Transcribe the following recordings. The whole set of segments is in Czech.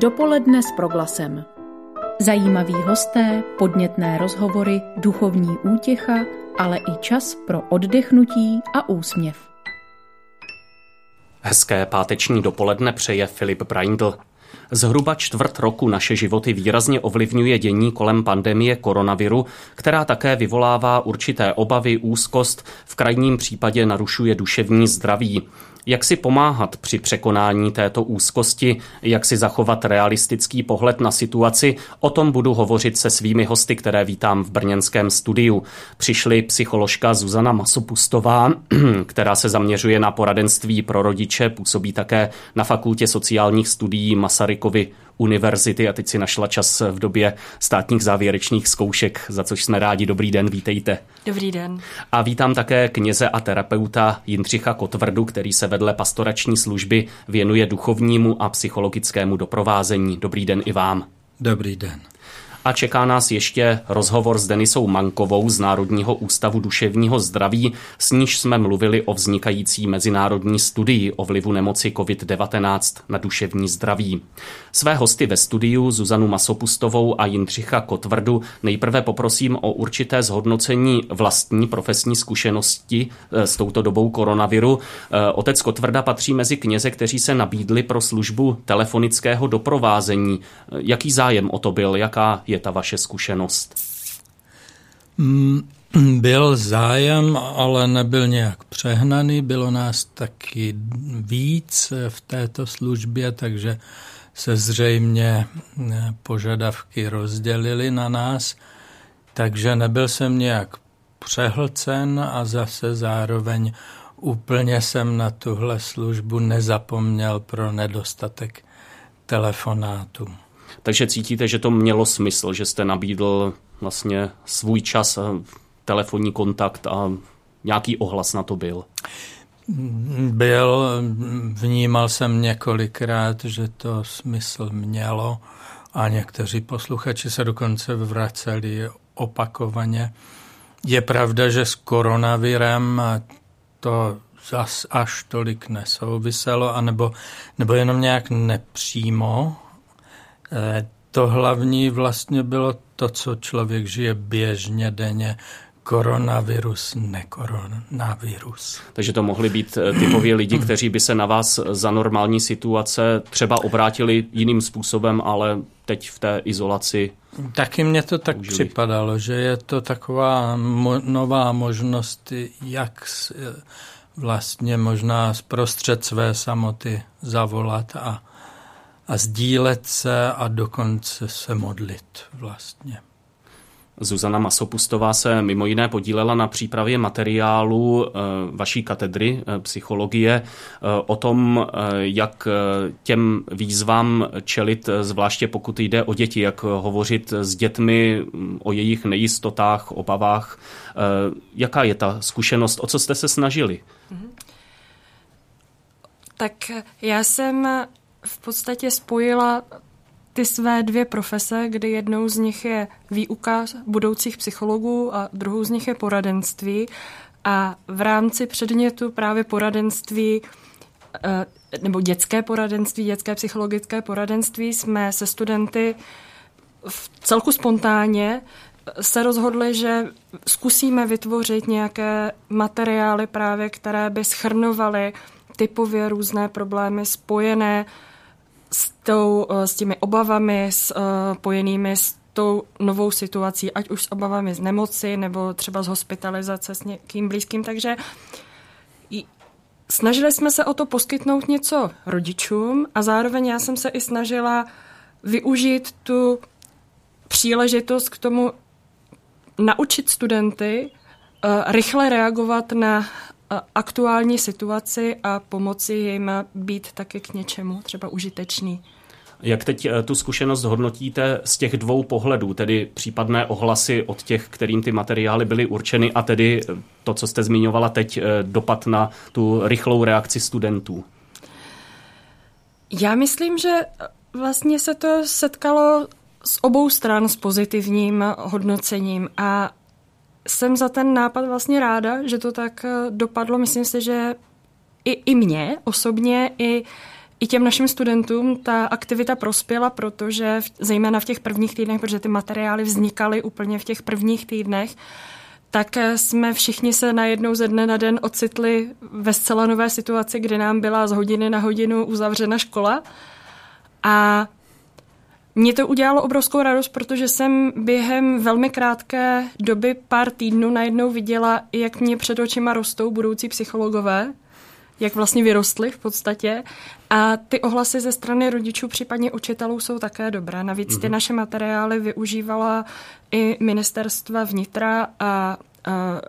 Dopoledne s proglasem. Zajímaví hosté, podnětné rozhovory, duchovní útěcha, ale i čas pro oddechnutí a úsměv. Hezké páteční dopoledne přeje Filip Braindl. Zhruba čtvrt roku naše životy výrazně ovlivňuje dění kolem pandemie koronaviru, která také vyvolává určité obavy, úzkost, v krajním případě narušuje duševní zdraví. Jak si pomáhat při překonání této úzkosti, jak si zachovat realistický pohled na situaci, o tom budu hovořit se svými hosty, které vítám v brněnském studiu. Přišly psycholožka Zuzana Masopustová, která se zaměřuje na poradenství pro rodiče, působí také na Fakultě sociálních studií Masarykovy univerzity a teď si našla čas v době státních závěrečných zkoušek, za což jsme rádi. Dobrý den, vítejte. Dobrý den. A vítám také kněze a terapeuta Jindřicha Kotvrdu, který se vedle pastorační služby věnuje duchovnímu a psychologickému doprovázení. Dobrý den i vám. Dobrý den a čeká nás ještě rozhovor s Denisou Mankovou z Národního ústavu duševního zdraví, s níž jsme mluvili o vznikající mezinárodní studii o vlivu nemoci COVID-19 na duševní zdraví. Své hosty ve studiu Zuzanu Masopustovou a Jindřicha Kotvrdu nejprve poprosím o určité zhodnocení vlastní profesní zkušenosti eh, s touto dobou koronaviru. Eh, otec Kotvrda patří mezi kněze, kteří se nabídli pro službu telefonického doprovázení. Eh, jaký zájem o to byl? Jaká je ta vaše zkušenost? Mm, byl zájem, ale nebyl nějak přehnaný. Bylo nás taky víc v této službě, takže se zřejmě eh, požadavky rozdělily na nás, takže nebyl jsem nějak přehlcen a zase zároveň úplně jsem na tuhle službu nezapomněl pro nedostatek telefonátu. Takže cítíte, že to mělo smysl, že jste nabídl vlastně svůj čas, telefonní kontakt a nějaký ohlas na to byl? Byl, vnímal jsem několikrát, že to smysl mělo a někteří posluchači se dokonce vraceli opakovaně. Je pravda, že s koronavirem to zas až tolik nesouviselo, anebo, nebo jenom nějak nepřímo, to hlavní vlastně bylo to, co člověk žije běžně denně, koronavirus, nekoronavirus. Takže to mohli být eh, typově lidi, kteří by se na vás za normální situace třeba obrátili jiným způsobem, ale teď v té izolaci. Taky mně to tak užili. připadalo, že je to taková mo- nová možnost, jak eh, vlastně možná zprostřed své samoty zavolat a a sdílet se a dokonce se modlit vlastně. Zuzana Masopustová se mimo jiné podílela na přípravě materiálu eh, vaší katedry eh, psychologie eh, o tom, jak těm výzvám čelit, zvláště pokud jde o děti, jak hovořit s dětmi mm, o jejich nejistotách, obavách. Jaká je ta zkušenost, o co jste se snažili? Mhm. Tak já jsem v podstatě spojila ty své dvě profese, kdy jednou z nich je výuka budoucích psychologů a druhou z nich je poradenství. A v rámci předmětu právě poradenství eh, nebo dětské poradenství, dětské psychologické poradenství jsme se studenty v celku spontánně se rozhodli, že zkusíme vytvořit nějaké materiály právě, které by schrnovaly typově různé problémy spojené s, tou, eh, s těmi obavami spojenými eh, s tou novou situací, ať už s obavami z nemoci nebo třeba z hospitalizace s někým blízkým. Takže snažili jsme se o to poskytnout něco rodičům a zároveň já jsem se i snažila využít tu příležitost k tomu naučit studenty uh, rychle reagovat na aktuální situaci a pomoci jim být taky k něčemu třeba užitečný. Jak teď eh, tu zkušenost hodnotíte z těch dvou pohledů, tedy případné ohlasy od těch, kterým ty materiály byly určeny a tedy eh, to, co jste zmiňovala teď, eh, dopad na tu rychlou reakci studentů? Já myslím, že vlastně se to setkalo z obou stran s pozitivním hodnocením a jsem za ten nápad vlastně ráda, že to tak eh, dopadlo. Myslím si, že i, i mě osobně, i, i těm našim studentům ta aktivita prospěla, protože v, zejména v těch prvních týdnech, protože ty materiály vznikaly úplně v těch prvních týdnech, tak eh, jsme všichni se najednou ze dne na den ocitli ve zcela nové situaci, kdy nám byla z hodiny na hodinu uzavřena škola. A mě to udělalo obrovskou radost, protože jsem během velmi krátké doby, pár týdnů, najednou viděla, jak mě před očima rostou budoucí psychologové, jak vlastně vyrostly v podstatě. A ty ohlasy ze strany rodičů, případně učitelů, jsou také dobré. Navíc ty mhm. naše materiály využívala i ministerstva vnitra a, a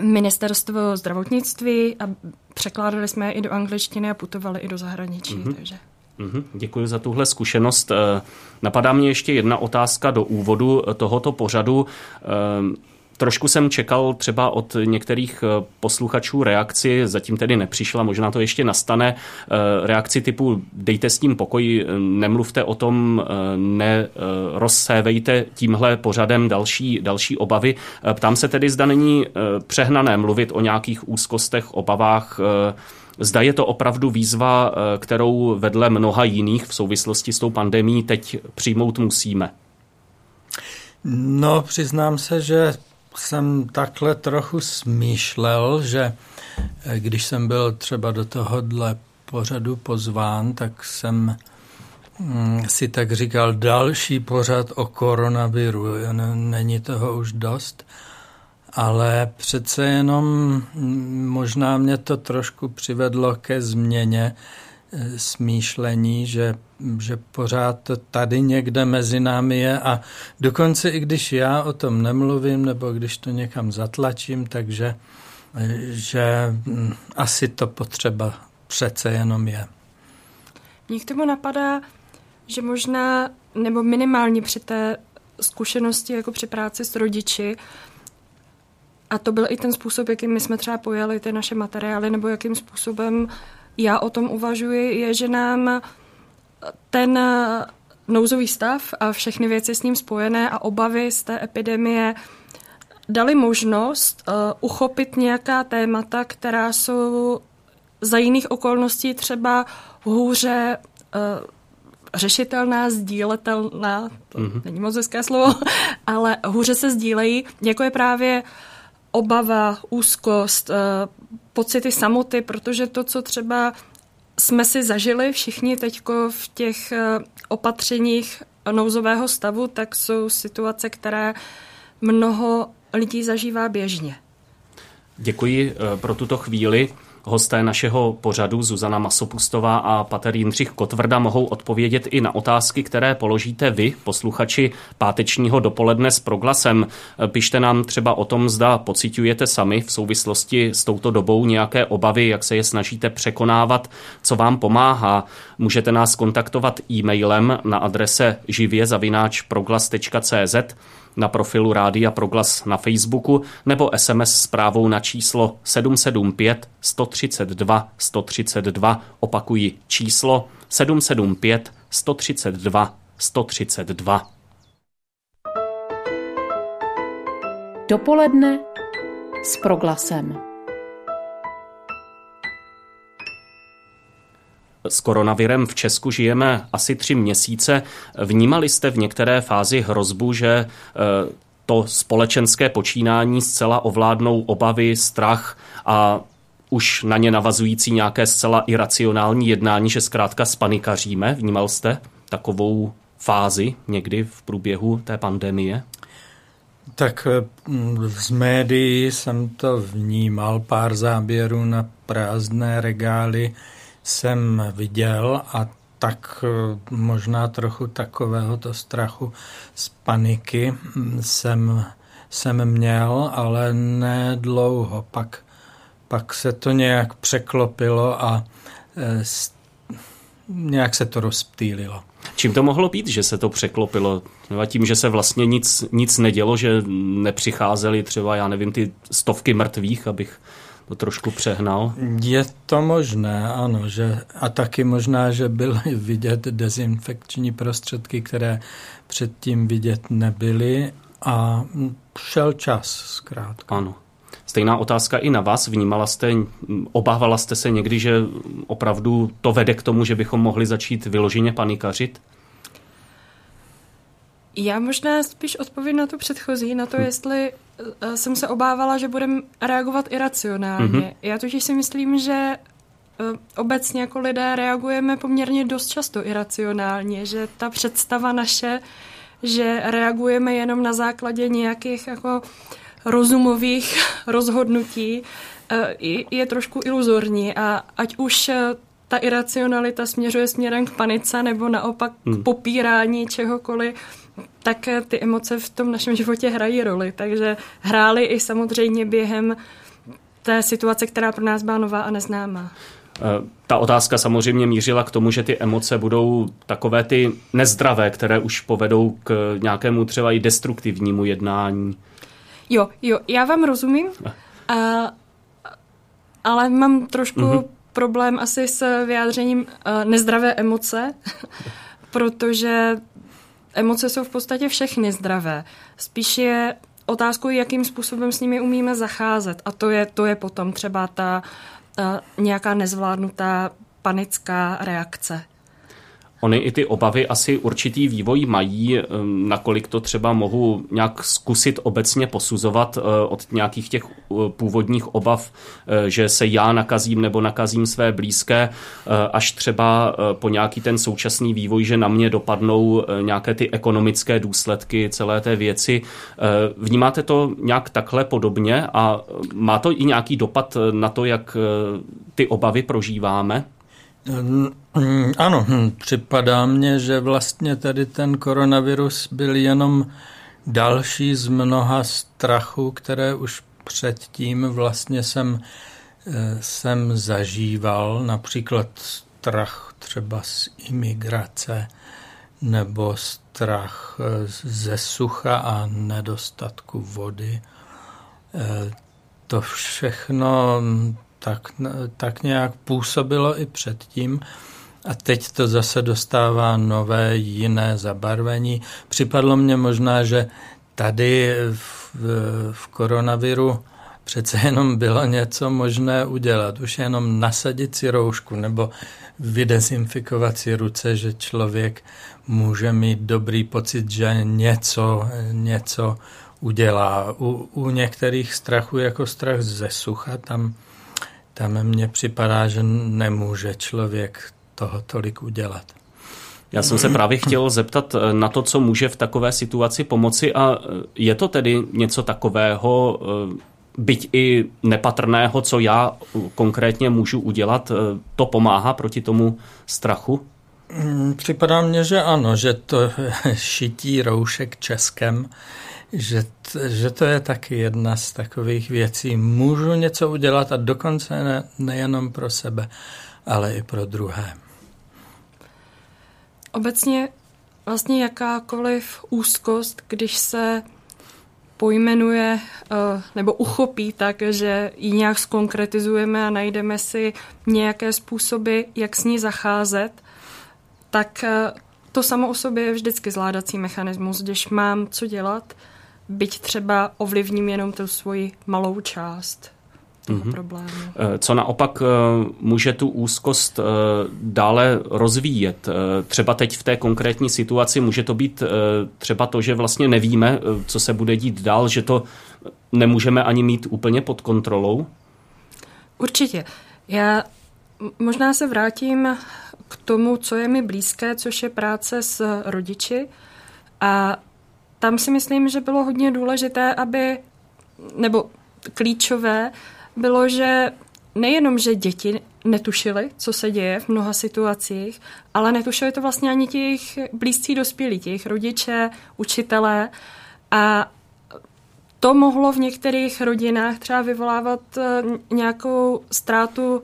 ministerstvo zdravotnictví a překládali jsme je i do angličtiny a putovali i do zahraničí. Mm-hmm. Takže. Mm-hmm. Děkuji za tuhle zkušenost. Eh, napadá mě ještě jedna otázka do úvodu tohoto pořadu. Eh, Trošku jsem čekal třeba od některých eh, posluchačů reakci, zatím tedy nepřišla, možná to ještě nastane, eh, reakci typu dejte s tím pokoj, nemluvte o tom, eh, nerozsévejte tímhle pořadem další, další obavy. Ptám se tedy, zda není přehnané mluvit o nějakých úzkostech, obavách, Zda je to opravdu výzva, kterou vedle mnoha jiných v souvislosti s tou pandemí teď přijmout musíme? No, přiznám se, že jsem takhle trochu smýšlel, že eh, když jsem byl třeba do tohohle pořadu pozván, tak jsem mm, si tak říkal další pořad o koronaviru. Není toho už dost, ale přece jenom mm, možná mě to trošku přivedlo ke změně Eh, smýšlení, že, že pořád to tady někde mezi námi je a dokonce i když já o tom nemluvím nebo když to někam zatlačím, takže eh, že hm, asi to potřeba přece jenom je. Mně k tomu napadá, že možná, nebo minimálně při té zkušenosti jako při práci s rodiči, a to byl i ten způsob, jakým my jsme třeba pojali ty naše materiály, nebo jakým způsobem já o tom uvažuji, je, že nám ten nouzový stav a všechny věci s ním spojené a obavy z té epidemie dali možnost uh, uchopit nějaká témata, která jsou za jiných okolností třeba hůře uh, řešitelná, sdíletelná, to mm-hmm. není moc hezké slovo, ale hůře se sdílejí, jako je právě obava, úzkost, uh, pocity samoty, protože to, co třeba jsme si zažili všichni teď v těch eh, opatřeních nouzového stavu, tak jsou situace, které mnoho lidí zažívá běžně. Děkuji eh, pro tuto chvíli. Hosté našeho pořadu Zuzana Masopustová a Pater Jindřich Kotvrda mohou odpovědět i na otázky, které položíte vy, posluchači pátečního dopoledne s proglasem. Pište nám třeba o tom, zda pocitujete sami v souvislosti s touto dobou nějaké obavy, jak se je snažíte překonávat, co vám pomáhá. Můžete nás kontaktovat e-mailem na adrese živě.proglas.cz na profilu Rádia Proglas na Facebooku nebo SMS zprávou na číslo 775 132 132. Opakuji číslo 775 132 132. Dopoledne s proglasem. S koronavirem v Česku žijeme asi tři měsíce. Vnímali jste v některé fázi hrozbu, že eh, to společenské počínání zcela ovládnou obavy, strach a už na ně navazující nějaké zcela iracionální jednání, že zkrátka spanikaříme? Vnímal jste takovou fázi někdy v průběhu té pandemie? Tak eh, z médií jsem to vnímal, pár záběrů na prázdné regály jsem viděl a tak eh, možná trochu takovéhoto strachu z paniky jsem, jsem měl, ale ne dlouho. Pak, pak se to nějak překlopilo a e, nějak se to rozptýlilo. Čím to mohlo být, že se to překlopilo? A tím, že se vlastně nic, nic nedělo, že nepřicházely třeba, já nevím, ty stovky mrtvých, abych to trošku přehnal? Je to možné, ano. Že, a taky možná, že byly vidět dezinfekční prostředky, které předtím vidět nebyly a šel čas zkrátka. Ano. Stejná otázka i na vás. Vnímala jste, obávala jste se někdy, že opravdu to vede k tomu, že bychom mohli začít vyloženě panikařit? Já možná spíš odpovím na tu předchozí, na to, hm. jestli jsem se obávala, že budeme reagovat iracionálně. Mm-hmm. Já totiž si myslím, že eh, obecně jako lidé reagujeme poměrně dost často iracionálně, že ta představa naše, že reagujeme jenom na základě nějakých jako rozumových rozhodnutí, eh, je trošku iluzorní a ať už ta iracionalita směřuje směrem k panice nebo naopak k hmm. popírání čehokoliv, tak ty emoce v tom našem životě hrají roli. Takže hrály i samozřejmě během té situace, která pro nás byla nová a neznámá. Eh, ta otázka samozřejmě mířila k tomu, že ty emoce budou takové ty nezdravé, které už povedou k nějakému třeba i destruktivnímu jednání. Jo, jo, já vám rozumím, a, ale mám trošku mm-hmm. problém asi s vyjádřením uh, nezdravé emoce, protože emoce jsou v podstatě všechny zdravé. Spíš je otázkou, jakým způsobem s nimi umíme zacházet. A to je, to je potom třeba ta uh, nějaká nezvládnutá panická reakce. Ony i ty obavy asi určitý vývoj mají, ehm, nakolik to třeba mohu nějak zkusit obecně posuzovat eh, od nějakých těch eh, původních obav, eh, že se já nakazím nebo nakazím své blízké, až třeba po nějaký ten současný vývoj, že na mě dopadnou nějaké ty ekonomické důsledky celé té věci. Vnímáte to nějak takhle podobně a má to i nějaký dopad na to, jak ty obavy prožíváme? Ano, hm, připadá mně, že vlastně tady ten koronavirus byl jenom další z mnoha strachů, které už předtím vlastně jsem, eh, jsem zažíval, například strach třeba z imigrace nebo strach eh, ze sucha a nedostatku vody. Eh, to všechno tak, tak nějak působilo i předtím. A teď to zase dostává nové, jiné zabarvení. Připadlo mně možná, že tady v, v koronaviru přece jenom bylo něco možné udělat. Už jenom nasadit si roušku nebo vydezinfikovat si ruce, že člověk může mít dobrý pocit, že něco, něco udělá. U, u některých strachů, jako strach ze sucha, tam tam mně připadá, že nemůže člověk toho tolik udělat. Já jsem se právě chtěl zeptat eh, na to, co může v takové situaci pomoci a eh, je to tedy něco takového, eh, byť i nepatrného, co já konkrétně můžu udělat, to pomáhá proti tomu strachu? Mm, připadá mně, že ano, že to šití roušek českem že, t, že to je taky jedna z takových věcí. Můžu něco udělat a dokonce ne, nejenom pro sebe, ale i pro druhé. Obecně vlastně jakákoliv úzkost, když se pojmenuje eh, nebo uchopí tak, že ji nějak skonkretizujeme a najdeme si nějaké způsoby, jak s ní zacházet, tak eh, to samo o sobě je vždycky zvládací mechanismus. Když mám co dělat, byť třeba ovlivním jenom tu svoji malou část toho mm-hmm. problému. Eh, co naopak eh, může tu úzkost eh, dále rozvíjet? Třeba teď v té konkrétní situaci může to být třeba to, že vlastně nevíme, co se bude dít dál, že to nemůžeme ani mít úplně pod kontrolou? Určitě. Já možná se vrátím k tomu, co je mi blízké, což je práce s rodiči. A tam si myslím, že bylo hodně důležité, aby, nebo klíčové, bylo, že nejenom, že děti netušili, co se děje v mnoha situacích, ale netušili to vlastně ani jejich blízcí dospělí, jejich rodiče, učitelé. A to mohlo v některých rodinách třeba vyvolávat eh, nějakou ztrátu,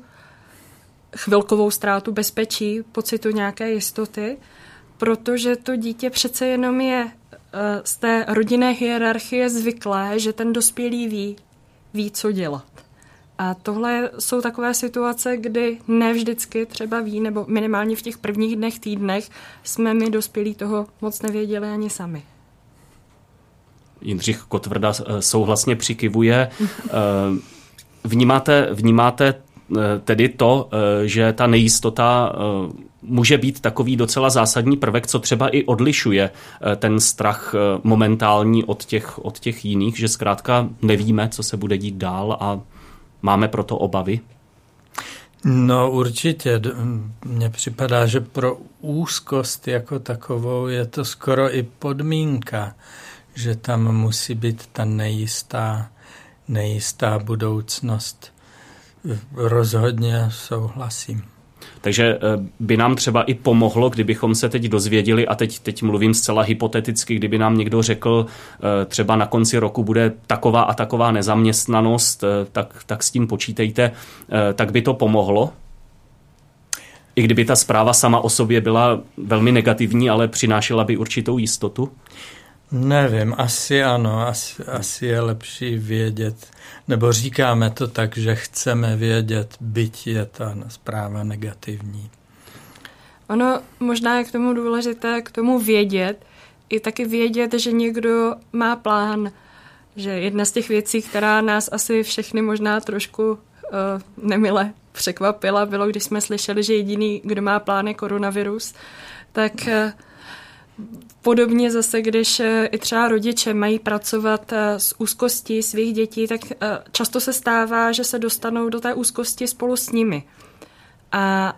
chvilkovou ztrátu bezpečí, pocitu nějaké jistoty, protože to dítě přece jenom je z té rodinné hierarchie zvyklé, že ten dospělý ví, ví, co dělat. A tohle jsou takové situace, kdy ne vždycky třeba ví, nebo minimálně v těch prvních dnech, týdnech jsme my dospělí toho moc nevěděli ani sami. Jindřich Kotvrda souhlasně přikivuje. Vnímáte, vnímáte tedy to, že ta nejistota může být takový docela zásadní prvek, co třeba i odlišuje ten strach momentální od těch, od těch jiných, že zkrátka nevíme, co se bude dít dál a máme proto obavy? No určitě. Mně připadá, že pro úzkost jako takovou je to skoro i podmínka, že tam musí být ta nejistá, nejistá budoucnost. Rozhodně souhlasím. Takže eh, by nám třeba i pomohlo, kdybychom se teď dozvěděli, a teď, teď mluvím zcela hypoteticky, kdyby nám někdo řekl, eh, třeba na konci roku bude taková a taková nezaměstnanost, eh, tak, tak s tím počítejte, tak by to pomohlo? I kdyby ta zpráva sama o sobě byla velmi negativní, ale přinášela by určitou jistotu? Nevím, asi ano, asi, asi je lepší vědět, nebo říkáme to tak, že chceme vědět, byť je ta zpráva negativní. Ono možná je k tomu důležité, k tomu vědět, i taky vědět, že někdo má plán, že jedna z těch věcí, která nás asi všechny možná trošku uh, nemile překvapila, bylo, když jsme slyšeli, že jediný, kdo má plán je koronavirus, tak uh, Podobně zase, když eh, i třeba rodiče mají pracovat eh, s úzkostí svých dětí, tak eh, často se stává, že se dostanou do té úzkosti spolu s nimi. A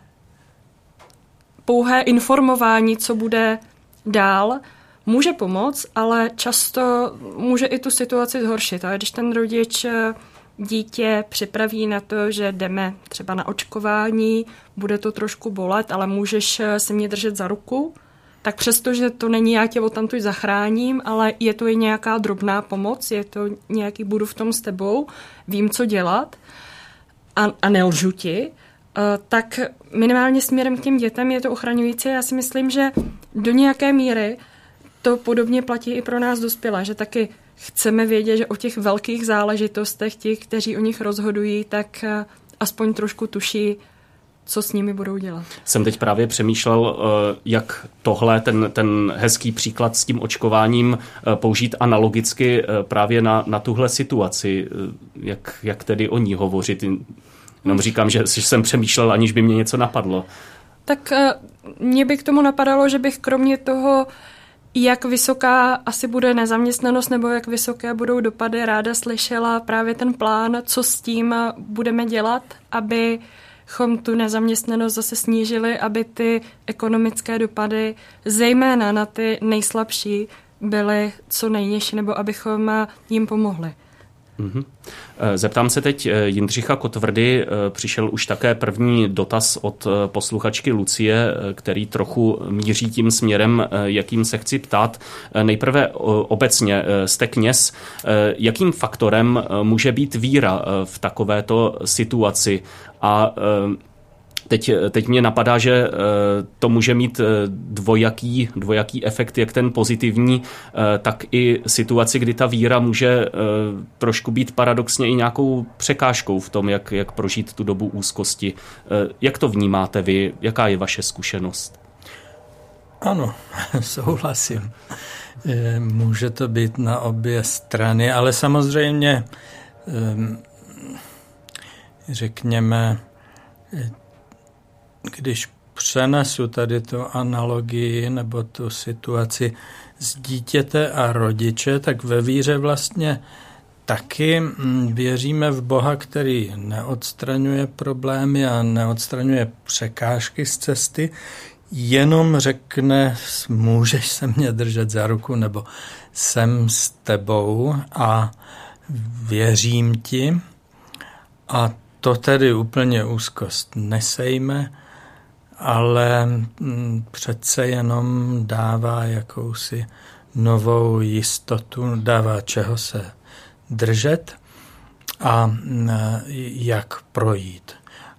pouhé informování, co bude dál, může pomoct, ale často může i tu situaci zhoršit. A když ten rodič dítě připraví na to, že jdeme třeba na očkování, bude to trošku bolet, ale můžeš se mě držet za ruku, tak přesto, že to není já tě tamtu zachráním, ale je to i nějaká drobná pomoc, je to nějaký budu v tom s tebou, vím, co dělat a, a nelžu ti, uh, tak minimálně směrem k těm dětem je to ochraňující. Já si myslím, že do nějaké míry to podobně platí i pro nás dospělé, že taky chceme vědět, že o těch velkých záležitostech, těch, kteří o nich rozhodují, tak uh, aspoň trošku tuší, co s nimi budou dělat. Jsem teď právě přemýšlel, eh, jak tohle, ten, ten hezký příklad s tím očkováním eh, použít analogicky eh, právě na, na tuhle situaci. Jak, jak tedy o ní hovořit? Jenom říkám, že jsem přemýšlel, aniž by mě něco napadlo. Tak mě by k tomu napadalo, že bych kromě toho, jak vysoká asi bude nezaměstnanost nebo jak vysoké budou dopady, ráda slyšela právě ten plán, co s tím budeme dělat, aby chom tu nezaměstnanost zase snížili, aby ty ekonomické dopady, zejména na ty nejslabší, byly co nejnižší, nebo abychom jim pomohli. Mm-hmm. Zeptám se teď eh, Jindřicha Kotvrdy. Eh, přišel už také první dotaz od posluchačky Lucie, který trochu míří tím směrem, jakým se chci ptát. Nejprve obecně jste kněz. Jakým faktorem může být víra v takovéto situaci? A Teď, teď mě napadá, že eh, to může mít eh, dvojaký, dvojaký efekt, jak ten pozitivní, eh, tak i situaci, kdy ta víra může trošku být paradoxně i nějakou překážkou v tom, jak, jak prožít tu dobu úzkosti. Jak to vnímáte vy? Jaká je vaše zkušenost? Ano, souhlasím. Může to být na obě strany, ale samozřejmě, řekněme, když přenesu tady tu analogii nebo tu situaci z dítěte a rodiče, tak ve víře vlastně taky mm, věříme v Boha, který neodstraňuje problémy a neodstraňuje překážky z cesty, jenom řekne, můžeš se mě držet za ruku, nebo jsem s tebou a věřím ti. A to tedy úplně úzkost nesejme, ale mm, přece jenom dává jakousi novou jistotu, dává čeho se držet a mm, jak projít.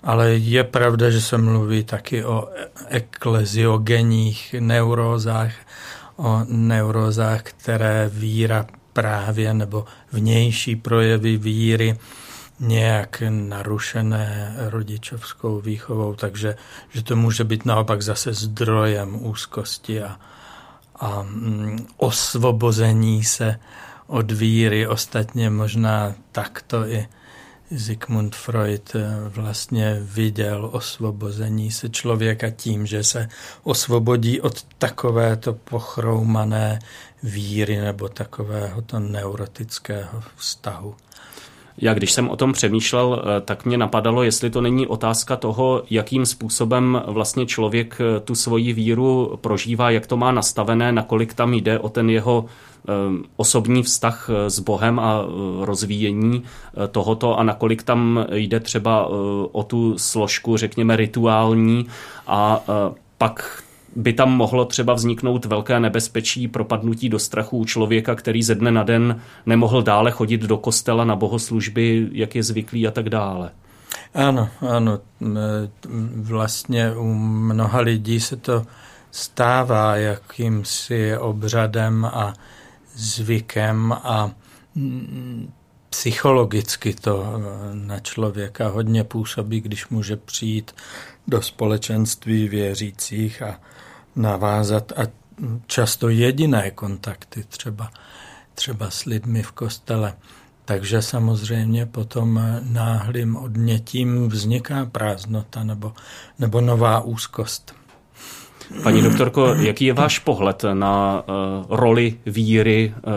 Ale je pravda, že se mluví taky o ekleziogenních neurózách, o neurózách, které víra právě nebo vnější projevy víry nějak narušené rodičovskou výchovou, takže že to může být naopak zase zdrojem úzkosti a, a mm, osvobození se od víry. Ostatně možná takto i Sigmund Freud eh, vlastně viděl osvobození se člověka tím, že se osvobodí od takovéto pochroumané víry nebo takového to neurotického vztahu. Já když jsem o tom přemýšlel, eh, tak mě napadalo, jestli to není otázka toho, jakým způsobem vlastně člověk eh, tu svoji víru prožívá, jak to má nastavené, nakolik tam jde o ten jeho eh, osobní vztah s Bohem a rozvíjení tohoto a nakolik tam jde třeba o tu složku, řekněme, rituální a pak by tam mohlo třeba vzniknout velké nebezpečí propadnutí do strachu u člověka, který ze dne na den nemohl dále chodit do kostela na bohoslužby, jak je zvyklý a tak dále. Ano, ano. Vlastně u mnoha lidí se to stává jakýmsi obřadem a zvykem a psychologicky to na člověka hodně působí, když může přijít do společenství věřících a navázat a často jediné kontakty třeba, třeba s lidmi v kostele. Takže samozřejmě potom náhlým odnětím vzniká prázdnota nebo, nebo nová úzkost. Paní doktorko, jaký je váš pohled na uh, roli víry uh,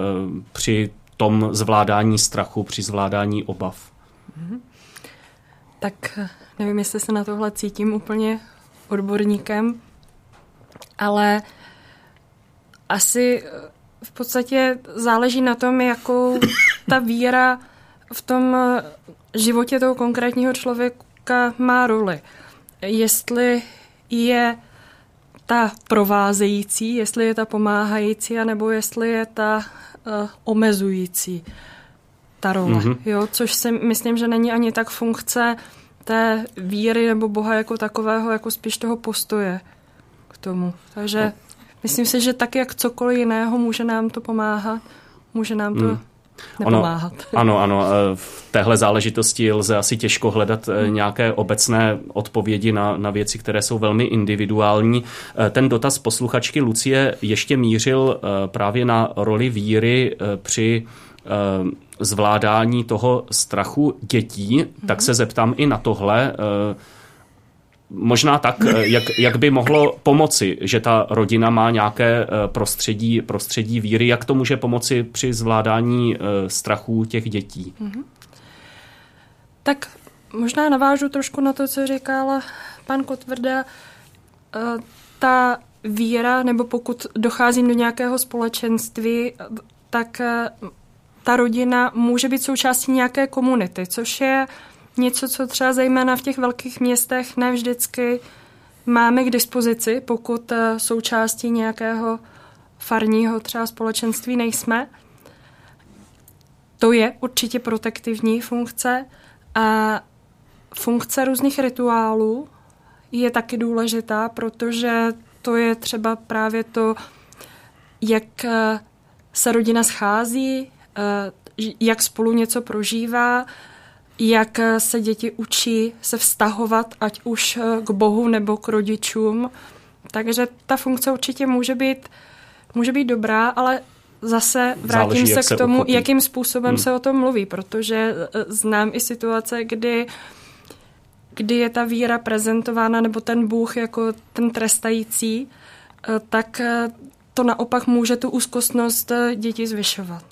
při tom zvládání strachu, při zvládání obav? Tak nevím, jestli se na tohle cítím úplně odborníkem, ale asi v podstatě záleží na tom, jakou ta víra v tom životě toho konkrétního člověka má roli. Jestli je ta provázející, jestli je ta pomáhající, anebo jestli je ta uh, omezující ta role. Mm-hmm. Jo, což si myslím, že není ani tak funkce té víry nebo Boha jako takového, jako spíš toho postoje tomu. Takže no. myslím si, že tak, jak cokoliv jiného, může nám to pomáhat, může nám to hmm. Nepomáhat. Ono, ano, ano. E, v téhle záležitosti lze asi těžko hledat e, hmm. nějaké obecné odpovědi na, na věci, které jsou velmi individuální. E, ten dotaz posluchačky Lucie ještě mířil právě na roli víry při zvládání toho strachu dětí, hmm. tak se zeptám i na tohle možná tak, eh, jak, jak by mohlo pomoci, že ta rodina má nějaké eh, prostředí, prostředí víry, jak to může pomoci při zvládání eh, strachů těch dětí? Mm-hmm. Tak možná navážu trošku na to, co říkal pan Kotvrda. Ta víra, nebo pokud docházím do nějakého společenství, tak ta rodina může být součástí nějaké komunity, což je něco, co třeba zejména v těch velkých městech ne vždycky máme k dispozici, pokud eh, součástí nějakého farního třeba společenství nejsme. To je určitě protektivní funkce a funkce různých rituálů je taky důležitá, protože to je třeba právě to, jak eh, se rodina schází, eh, jak spolu něco prožívá, jak se děti učí se vztahovat, ať už k Bohu nebo k rodičům. Takže ta funkce určitě může být, může být dobrá, ale zase vrátím Záleží, se k tomu, uchopí. jakým způsobem hmm. se o tom mluví, protože e, znám i situace, kdy kdy je ta víra prezentována, nebo ten Bůh jako ten trestající, tak to naopak může tu úzkostnost dětí zvyšovat.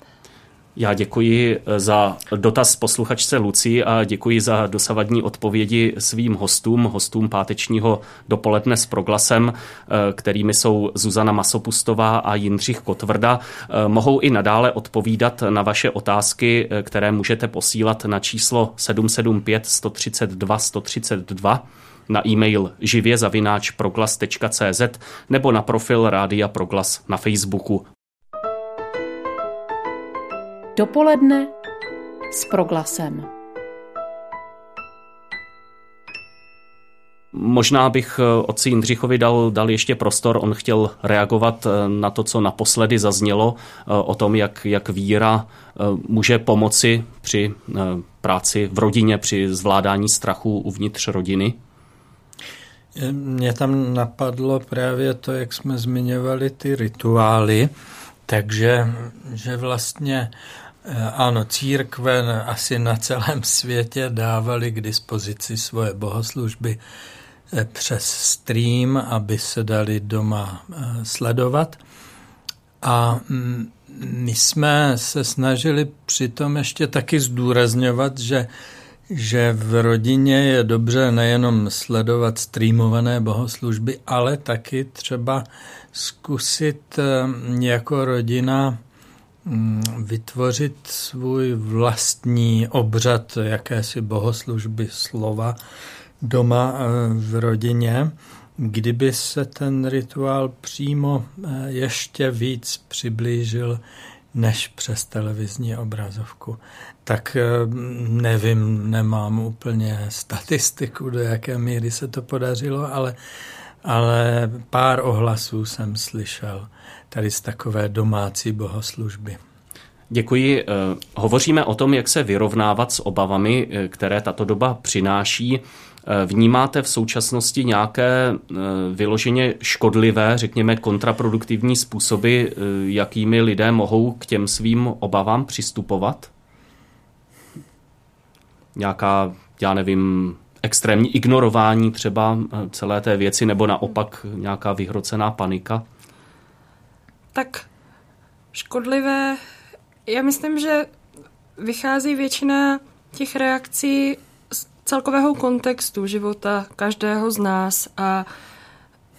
Já děkuji eh, za dotaz posluchačce Luci a děkuji za dosavadní odpovědi svým hostům, hostům pátečního dopoledne s proglasem, eh, kterými jsou Zuzana Masopustová a Jindřich Kotvrda. Eh, mohou i nadále odpovídat na vaše otázky, které můžete posílat na číslo 775 132 132 na e-mail živě-proglas.cz nebo na profil Rádia Proglas na Facebooku. Dopoledne s proglasem. Možná bych eh, otci Jindřichovi dal, dal ještě prostor, on chtěl reagovat eh, na to, co naposledy zaznělo, eh, o tom, jak, jak víra může pomoci při práci v rodině, při zvládání strachu uvnitř rodiny. Mě tam napadlo právě to, jak jsme zmiňovali ty rituály, takže že vlastně ano, církve asi na celém světě dávali k dispozici svoje bohoslužby eh, přes stream, aby se dali doma eh, sledovat. A mm, my jsme se snažili přitom ještě taky zdůrazňovat, že, že v rodině je dobře nejenom sledovat streamované bohoslužby, ale taky třeba zkusit eh, jako rodina vytvořit svůj vlastní obřad jakési bohoslužby slova doma eh, v rodině, kdyby se ten rituál přímo eh, ještě víc přiblížil než přes televizní obrazovku. Tak nevím, nemám úplně statistiku, do jaké míry se to podařilo, ale ale pár ohlasů jsem slyšel tady z takové domácí bohoslužby. Děkuji. Eh, hovoříme o tom, jak se vyrovnávat s obavami, eh, které tato doba přináší. Eh, vnímáte v současnosti nějaké vyloženě škodlivé, řekněme kontraproduktivní způsoby, jakými lidé mohou k těm svým obavám přistupovat? Nějaká, já nevím, extrémní ignorování třeba eh, celé té věci, nebo naopak nějaká vyhrocená panika? Tak škodlivé, já myslím, že vychází většina těch reakcí z celkového kontextu života každého z nás a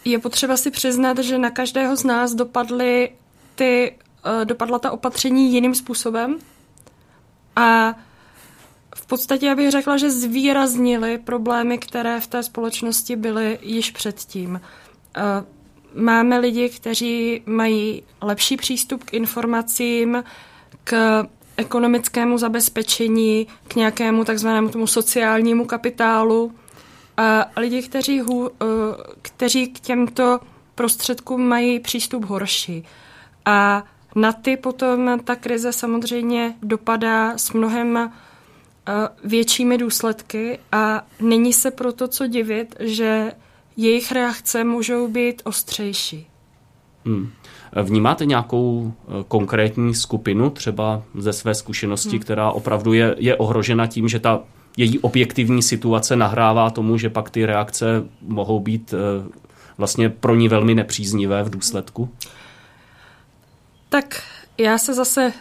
je potřeba si přiznat, že na každého z nás dopadly ty, eh, dopadla ta opatření jiným způsobem a v podstatě já bych řekla, že zvýraznili problémy, které v té společnosti byly již předtím. Eh, máme lidi, kteří mají lepší přístup k informacím, k ekonomickému zabezpečení, k nějakému takzvanému tomu sociálnímu kapitálu a lidi, kteří, hu, eh, kteří k těmto prostředkům mají přístup horší. A na ty potom ta krize samozřejmě dopadá s mnohem většími důsledky a není se proto co divit, že jejich reakce můžou být ostřejší. Hmm. Vnímáte nějakou eh, konkrétní skupinu, třeba ze své zkušenosti, hmm. která opravdu je, je ohrožena tím, že ta její objektivní situace nahrává tomu, že pak ty reakce mohou být eh, vlastně pro ní velmi nepříznivé v důsledku? Tak já se zase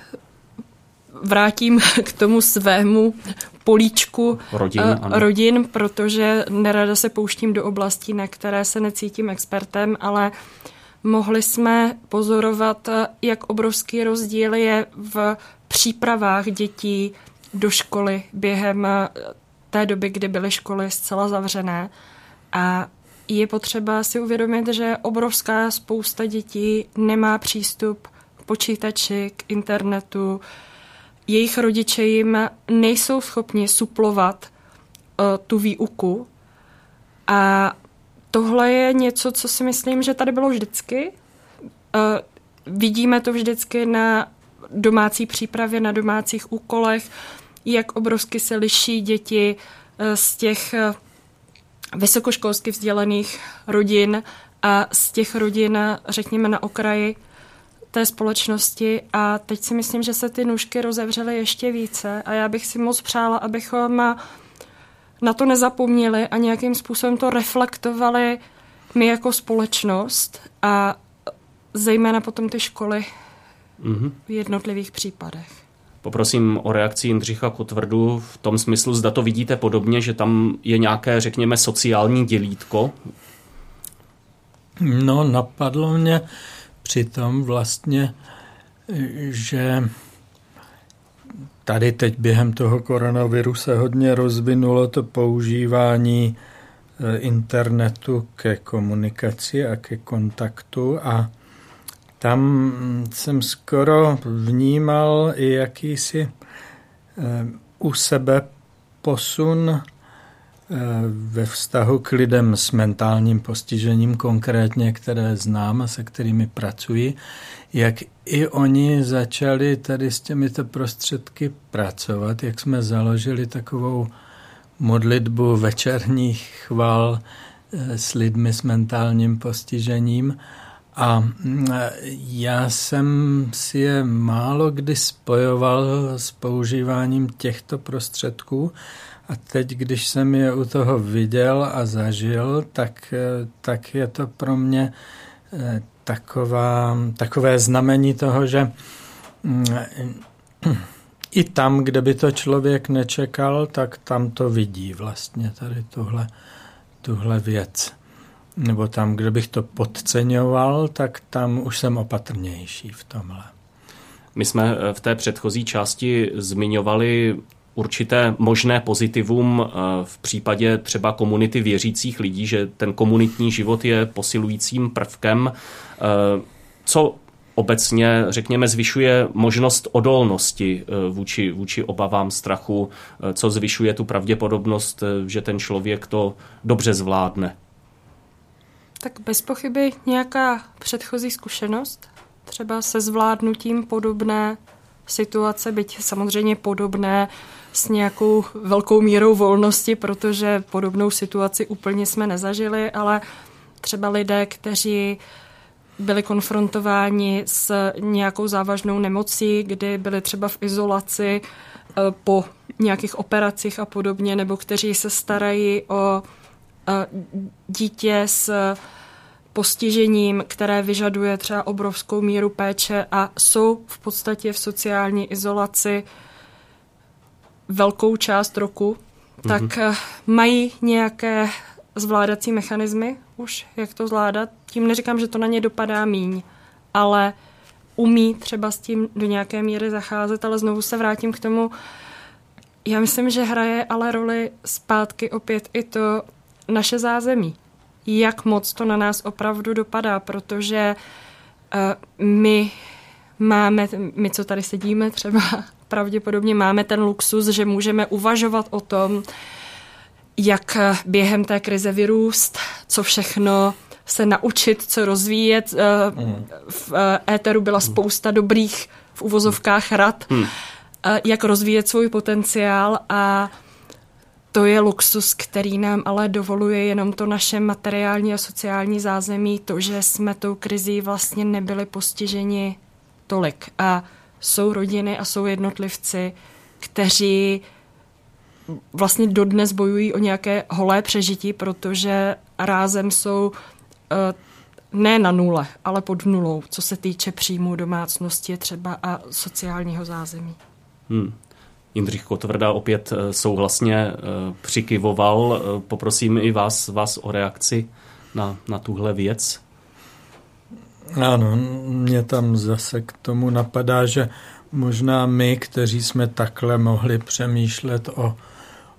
vrátím k tomu svému políčku rodin, uh, rodin, protože nerada se pouštím do oblastí, na které se necítím expertem, ale mohli jsme pozorovat, eh, jak obrovský rozdíl je v přípravách dětí do školy během eh, té doby, kdy byly školy zcela zavřené. A je potřeba si uvědomit, že obrovská spousta dětí nemá přístup k počítači, k internetu, jejich rodiče jim nejsou schopni suplovat uh, tu výuku. A tohle je něco, co si myslím, že tady bylo vždycky. Uh, vidíme to vždycky na domácí přípravě, na domácích úkolech, jak obrovsky se liší děti uh, z těch vysokoškolsky vzdělaných rodin a z těch rodin, řekněme, na okraji té společnosti a teď si myslím, že se ty nůžky rozevřely ještě více a já bych si moc přála, abychom na to nezapomněli a nějakým způsobem to reflektovali my jako společnost a zejména potom ty školy mm-hmm. v jednotlivých případech. Poprosím o reakci Jindřicha Kotvrdu v tom smyslu, zda to vidíte podobně, že tam je nějaké, řekněme, sociální dělítko? No, napadlo mě, přitom vlastně, že tady teď během toho koronaviru se hodně rozvinulo to používání e, internetu ke komunikaci a ke kontaktu a tam jsem skoro vnímal i jakýsi e, u sebe posun Eh, ve vztahu k lidem s mentálním postižením konkrétně, které znám a se kterými pracuji, jak i oni začali tady s těmito prostředky pracovat, jak jsme založili takovou modlitbu večerních chval eh, s lidmi s mentálním postižením. A mm, já jsem si je málo kdy spojoval s používáním těchto prostředků a teď, když jsem je u toho viděl a zažil, tak, tak je to pro mě eh, taková, takové znamení toho, že mm, i tam, kde by to člověk nečekal, tak tam to vidí vlastně tady tuhle, tuhle věc. Nebo tam, kde bych to podceňoval, tak tam už jsem opatrnější v tomhle. My jsme eh, v té předchozí části zmiňovali určité možné pozitivum eh, v případě třeba komunity věřících lidí, že ten komunitní život je posilujícím prvkem. Eh, co obecně, řekněme, zvyšuje možnost odolnosti eh, vůči, vůči obavám, strachu, co zvyšuje tu pravděpodobnost, že ten člověk to dobře zvládne? Tak bez pochyby nějaká předchozí zkušenost, třeba se zvládnutím podobné situace, byť samozřejmě podobné s nějakou velkou mírou volnosti, protože podobnou situaci úplně jsme nezažili, ale třeba lidé, kteří byli konfrontováni s nějakou závažnou nemocí, kdy byli třeba v izolaci eh, po nějakých operacích a podobně, nebo kteří se starají o eh, dítě s postižením, které vyžaduje třeba obrovskou míru péče a jsou v podstatě v sociální izolaci velkou část roku, tak mm-hmm. mají nějaké zvládací mechanismy už, jak to zvládat. Tím neříkám, že to na ně dopadá míň, ale umí třeba s tím do nějaké míry zacházet, ale znovu se vrátím k tomu, já myslím, že hraje ale roli zpátky opět i to naše zázemí. Jak moc to na nás opravdu dopadá, protože uh, my máme, my co tady sedíme třeba pravděpodobně máme ten luxus, že můžeme uvažovat o tom, jak během té krize vyrůst, co všechno se naučit, co rozvíjet. Eh, mm. V eh, éteru byla spousta dobrých v uvozovkách rad, mm. jak rozvíjet svůj potenciál a to je luxus, který nám ale dovoluje jenom to naše materiální a sociální zázemí, to, že jsme tou krizí vlastně nebyli postiženi tolik. A jsou rodiny a jsou jednotlivci, kteří vlastně dodnes bojují o nějaké holé přežití, protože rázem jsou eh, ne na nule, ale pod nulou, co se týče příjmu domácnosti třeba a sociálního zázemí. Hmm. Jindřich Kotvrda opět eh, souhlasně eh, přikyvoval. Poprosím i vás, vás o reakci na, na tuhle věc. Ano, mě tam zase k tomu napadá, že možná my, kteří jsme takhle mohli přemýšlet o,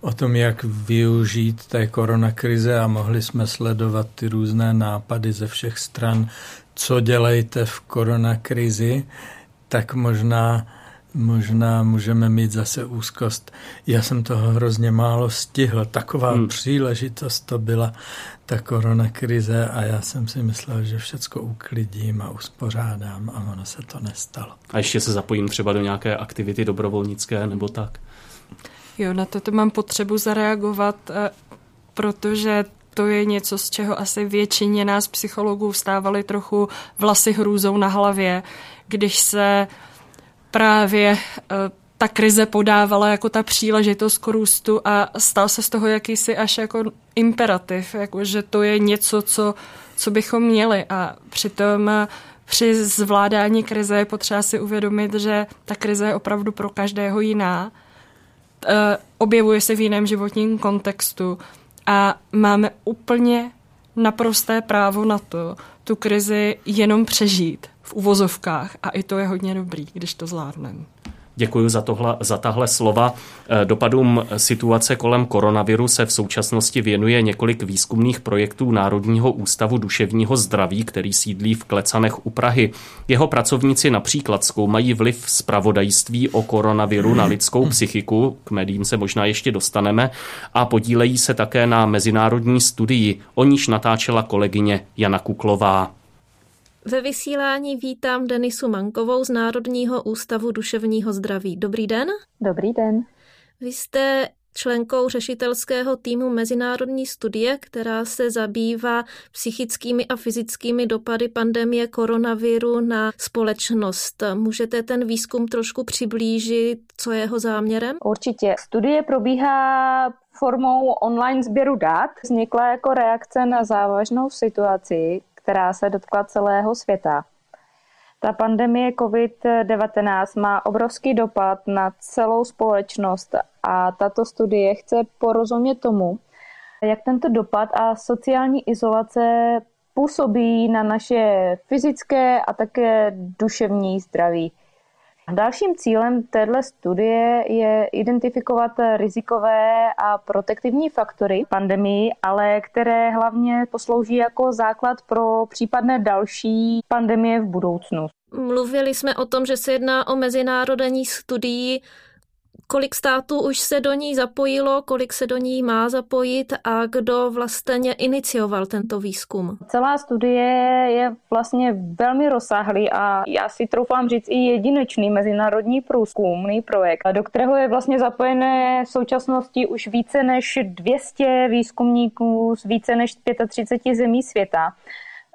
o tom, jak využít té koronakrize a mohli jsme sledovat ty různé nápady ze všech stran, co dělejte v koronakrizi, tak možná možná můžeme mít zase úzkost. Já jsem toho hrozně málo stihl. Taková hmm. příležitost to byla ta koronakrize a já jsem si myslel, že všecko uklidím a uspořádám a ono se to nestalo. A ještě se zapojím třeba do nějaké aktivity dobrovolnické nebo tak? Jo, na to mám potřebu zareagovat, eh, protože to je něco, z čeho asi většině nás psychologů vstávaly trochu vlasy hrůzou na hlavě, když se právě eh, ta krize podávala jako ta příležitost k růstu a stal se z toho jakýsi až jako imperativ, jako že to je něco, co, co bychom měli a přitom eh, při zvládání krize je potřeba si uvědomit, že ta krize je opravdu pro každého jiná. E, objevuje se v jiném životním kontextu a máme úplně naprosté právo na to, tu krizi jenom přežít uvozovkách a i to je hodně dobrý, když to zvládneme. Děkuji za, tohle, za tahle slova. Eh, dopadům situace kolem koronaviru se v současnosti věnuje několik výzkumných projektů Národního ústavu duševního zdraví, který sídlí v Klecanech u Prahy. Jeho pracovníci například zkoumají vliv zpravodajství o koronaviru na lidskou psychiku, k médiím se možná ještě dostaneme, a podílejí se také na mezinárodní studii, o níž natáčela kolegyně Jana Kuklová. Ve vysílání vítám Denisu Mankovou z Národního ústavu duševního zdraví. Dobrý den. Dobrý den. Vy jste členkou řešitelského týmu mezinárodní studie, která se zabývá psychickými a fyzickými dopady pandemie koronaviru na společnost. Můžete ten výzkum trošku přiblížit, co je jeho záměrem? Určitě. Studie probíhá formou online sběru dat. Vznikla jako reakce na závažnou situaci, která se dotkla celého světa. Ta pandemie COVID-19 má obrovský dopad na celou společnost a tato studie chce porozumět tomu, jak tento dopad a sociální izolace působí na naše fyzické a také duševní zdraví. Dalším cílem této studie je identifikovat rizikové a protektivní faktory pandemii, ale které hlavně poslouží jako základ pro případné další pandemie v budoucnu. Mluvili jsme o tom, že se jedná o mezinárodní studii kolik států už se do ní zapojilo, kolik se do ní má zapojit a kdo vlastně inicioval tento výzkum? Celá studie je vlastně velmi rozsáhlý a já si troufám říct i jedinečný mezinárodní průzkumný projekt, do kterého je vlastně zapojené v současnosti už více než 200 výzkumníků z více než 35 zemí světa.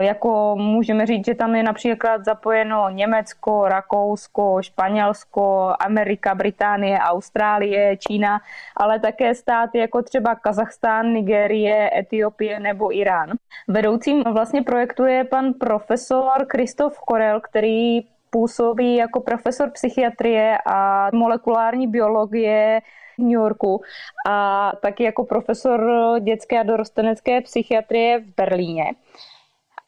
Jako můžeme říct, že tam je například zapojeno Německo, Rakousko, Španělsko, Amerika, Británie, Austrálie, Čína, ale také státy jako třeba Kazachstán, Nigérie, Etiopie nebo Irán. Vedoucím vlastně projektu je pan profesor Kristof Korel, který působí jako profesor psychiatrie a molekulární biologie v New Yorku a taky jako profesor dětské a dorostenecké psychiatrie v Berlíně.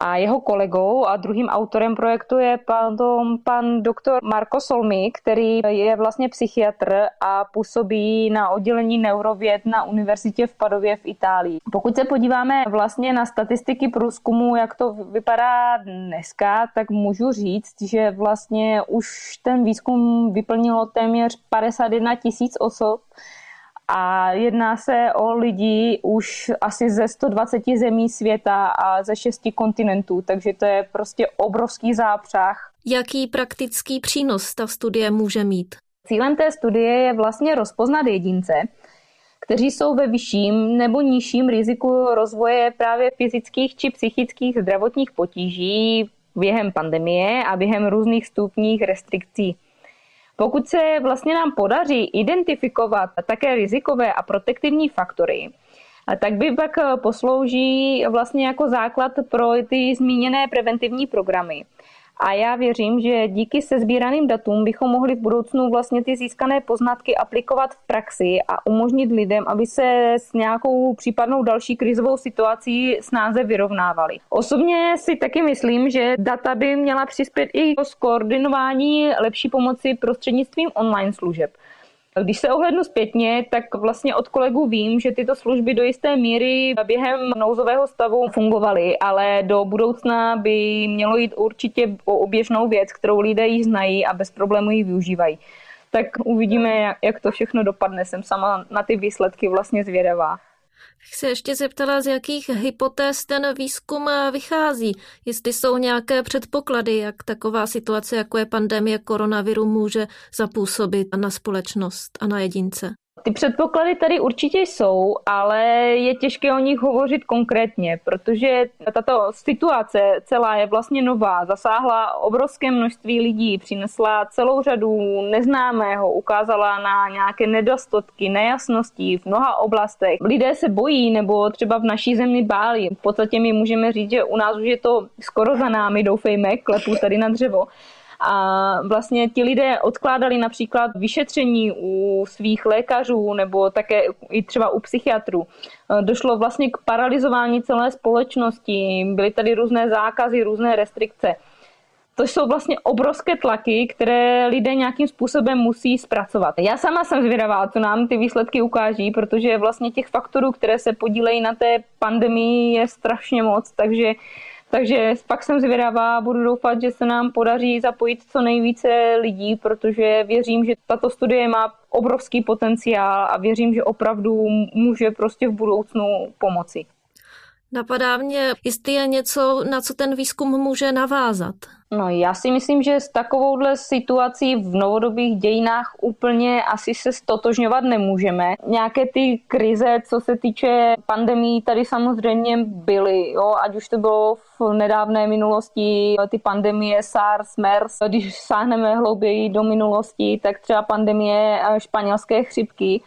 A jeho kolegou a druhým autorem projektu je pan, pan doktor Marko Solmi, který je vlastně psychiatr a působí na oddělení neurověd na univerzitě v Padově v Itálii. Pokud se podíváme vlastně na statistiky průzkumu, jak to vypadá dneska, tak můžu říct, že vlastně už ten výzkum vyplnilo téměř 51 tisíc osob a jedná se o lidi už asi ze 120 zemí světa a ze šesti kontinentů, takže to je prostě obrovský zápřah. Jaký praktický přínos ta studie může mít? Cílem té studie je vlastně rozpoznat jedince, kteří jsou ve vyšším nebo nižším riziku rozvoje právě fyzických či psychických zdravotních potíží během pandemie a během různých stupních restrikcí. Pokud se vlastně nám podaří identifikovat také rizikové a protektivní faktory, tak by pak poslouží vlastně jako základ pro ty zmíněné preventivní programy. A já věřím, že díky se sbíraným datům bychom mohli v budoucnu vlastně ty získané poznatky aplikovat v praxi a umožnit lidem, aby se s nějakou případnou další krizovou situací snáze vyrovnávali. Osobně si taky myslím, že data by měla přispět i k skoordinování lepší pomoci prostřednictvím online služeb. Když se ohlednu zpětně, tak vlastně od kolegů vím, že tyto služby do jisté míry během nouzového stavu fungovaly, ale do budoucna by mělo jít určitě o oběžnou věc, kterou lidé již znají a bez problémů ji využívají. Tak uvidíme, jak to všechno dopadne. Jsem sama na ty výsledky vlastně zvědavá se ještě zeptala, z jakých hypotéz ten výzkum vychází. Jestli jsou nějaké předpoklady, jak taková situace, jako je pandemie koronaviru, může zapůsobit na společnost a na jedince. Ty předpoklady tady určitě jsou, ale je těžké o nich hovořit konkrétně, protože tato situace celá je vlastně nová, zasáhla obrovské množství lidí, přinesla celou řadu neznámého, ukázala na nějaké nedostatky, nejasnosti v mnoha oblastech. Lidé se bojí nebo třeba v naší zemi báli. V podstatě my můžeme říct, že u nás už je to skoro za námi, doufejme, klepu tady na dřevo a vlastně ti lidé odkládali například vyšetření u svých lékařů nebo také i třeba u psychiatrů. Došlo vlastně k paralizování celé společnosti, byly tady různé zákazy, různé restrikce. To jsou vlastně obrovské tlaky, které lidé nějakým způsobem musí zpracovat. Já sama jsem zvědavá, co nám ty výsledky ukáží, protože vlastně těch faktorů, které se podílejí na té pandemii, je strašně moc, takže takže pak jsem zvědavá a budu doufat, že se nám podaří zapojit co nejvíce lidí, protože věřím, že tato studie má obrovský potenciál a věřím, že opravdu může prostě v budoucnu pomoci. Napadá mě, jestli je něco, na co ten výzkum může navázat. No já si myslím, že s takovouhle situací v novodobých dějinách úplně asi se stotožňovat nemůžeme. Nějaké ty krize, co se týče pandemí, tady samozřejmě byly, jo? ať už to bylo v nedávné minulosti, ty pandemie SARS, MERS, když sáhneme hlouběji do minulosti, tak třeba pandemie španělské chřipky,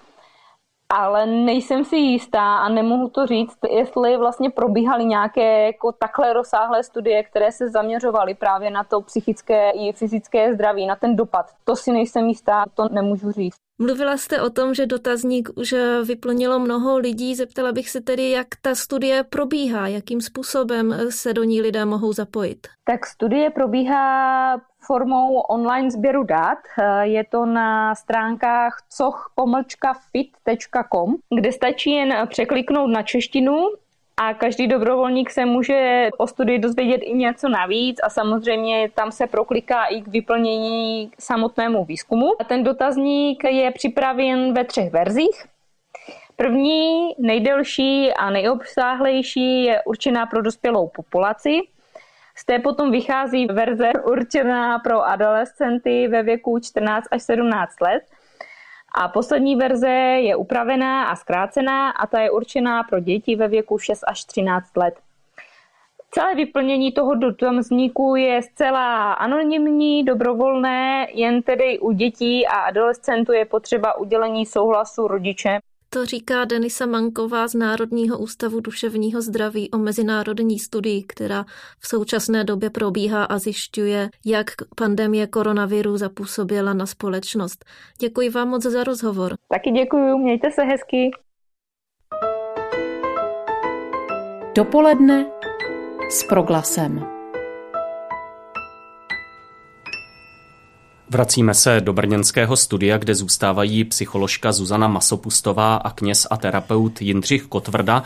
ale nejsem si jistá a nemohu to říct, jestli vlastně probíhaly nějaké jako takhle rozsáhlé studie, které se zaměřovaly právě na to psychické i fyzické zdraví, na ten dopad. To si nejsem jistá, to nemůžu říct. Mluvila jste o tom, že dotazník už vyplnilo mnoho lidí. Zeptala bych se tedy, jak ta studie probíhá, jakým způsobem se do ní lidé mohou zapojit. Tak studie probíhá formou online sběru dat. Je to na stránkách coch-fit.com, kde stačí jen překliknout na češtinu a každý dobrovolník se může o studii dozvědět i něco navíc a samozřejmě tam se prokliká i k vyplnění samotnému výzkumu. A ten dotazník je připraven ve třech verzích. První, nejdelší a nejobsáhlejší je určená pro dospělou populaci. Z té potom vychází verze určená pro adolescenty ve věku 14 až 17 let. A poslední verze je upravená a zkrácená a ta je určená pro děti ve věku 6 až 13 let. Celé vyplnění toho dotazníku je zcela anonymní, dobrovolné, jen tedy u dětí a adolescentů je potřeba udělení souhlasu rodiče. To říká Denisa Manková z Národního ústavu duševního zdraví o mezinárodní studii, která v současné době probíhá a zjišťuje, jak pandemie koronaviru zapůsobila na společnost. Děkuji vám moc za rozhovor. Taky děkuji, mějte se hezky. Dopoledne s proglasem. Vracíme se do brněnského studia, kde zůstávají psycholožka Zuzana Masopustová a kněz a terapeut Jindřich Kotvrda.